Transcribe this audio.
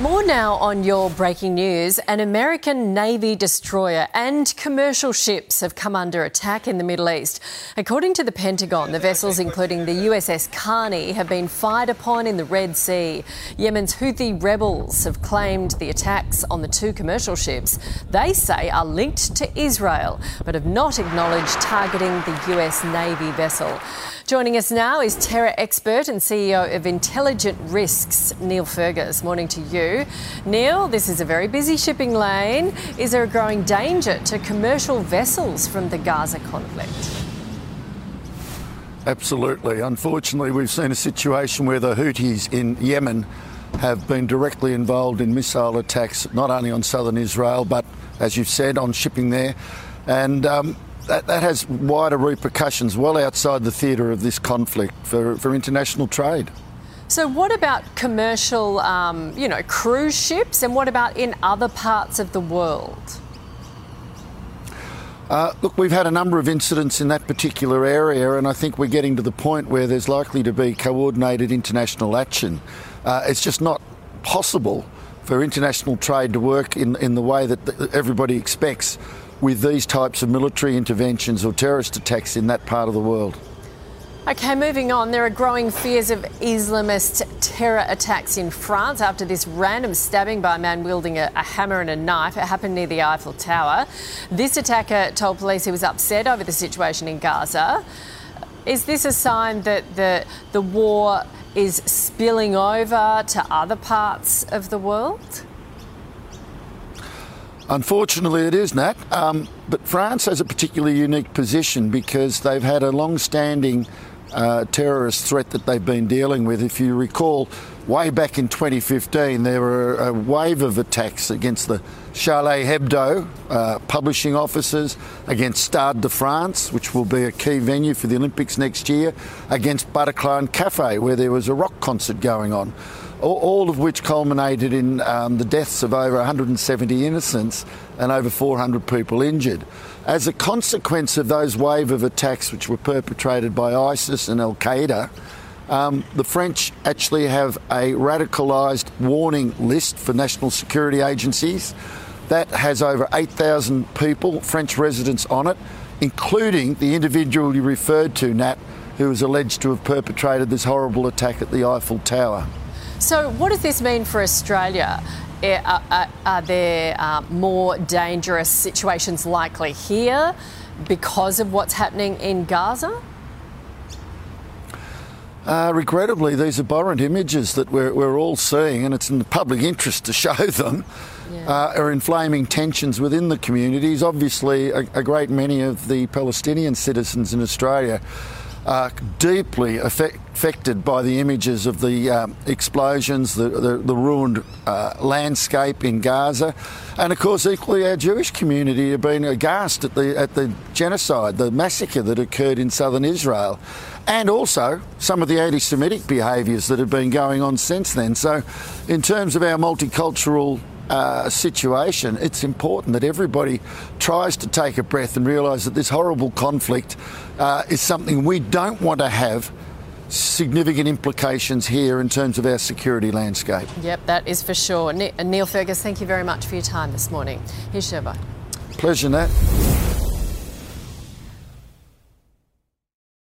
More now on your breaking news. An American Navy destroyer and commercial ships have come under attack in the Middle East. According to the Pentagon, the vessels, including the USS Carney, have been fired upon in the Red Sea. Yemen's Houthi rebels have claimed the attacks on the two commercial ships they say are linked to Israel, but have not acknowledged targeting the US Navy vessel. Joining us now is terror expert and CEO of Intelligent Risks, Neil Fergus. Morning to you. Neil, this is a very busy shipping lane. Is there a growing danger to commercial vessels from the Gaza conflict? Absolutely. Unfortunately, we've seen a situation where the Houthis in Yemen have been directly involved in missile attacks, not only on southern Israel, but as you've said, on shipping there. And um, that, that has wider repercussions well outside the theatre of this conflict for, for international trade. So, what about commercial, um, you know, cruise ships, and what about in other parts of the world? Uh, look, we've had a number of incidents in that particular area, and I think we're getting to the point where there's likely to be coordinated international action. Uh, it's just not possible for international trade to work in, in the way that everybody expects with these types of military interventions or terrorist attacks in that part of the world. Okay, moving on. There are growing fears of Islamist terror attacks in France after this random stabbing by a man wielding a, a, hammer and a knife. It happened near the Eiffel Tower. This attacker told police he was upset over the situation in Gaza. Is this a sign that the, the war is spilling over to other parts of the world? Unfortunately, it is, Nat. Um, but France has a particularly unique position because they've had a long standing uh, terrorist threat that they've been dealing with. If you recall, way back in 2015, there were a wave of attacks against the Charlie Hebdo uh, publishing offices, against Stade de France, which will be a key venue for the Olympics next year, against Bataclan Cafe, where there was a rock concert going on all of which culminated in um, the deaths of over 170 innocents and over 400 people injured. As a consequence of those wave of attacks which were perpetrated by ISIS and Al Qaeda, um, the French actually have a radicalised warning list for national security agencies that has over 8,000 people, French residents, on it, including the individual you referred to, Nat, who is alleged to have perpetrated this horrible attack at the Eiffel Tower. So, what does this mean for Australia? Eh, are, are, are there uh, more dangerous situations likely here because of what's happening in Gaza? Uh, regrettably, these abhorrent images that we're, we're, all seeing, and it's in the public interest to show them, yeah. uh, are inflaming tensions within the communities. Obviously, a, a, great many of the Palestinian citizens in Australia are deeply affect, affected by the images of the um, explosions, the, the, the ruined uh, landscape in Gaza, and of course, equally our Jewish community have been aghast at the at the genocide, the massacre that occurred in southern Israel, and also some of the anti-Semitic behaviours that have been going on since then. So, in terms of our multicultural uh, situation, it's important that everybody tries to take a breath and realise that this horrible conflict uh, is something we don't want to have significant implications here in terms of our security landscape. Yep, that is for sure. Neil Fergus, thank you very much for your time this morning. Here's Sheva. Pleasure, Nat.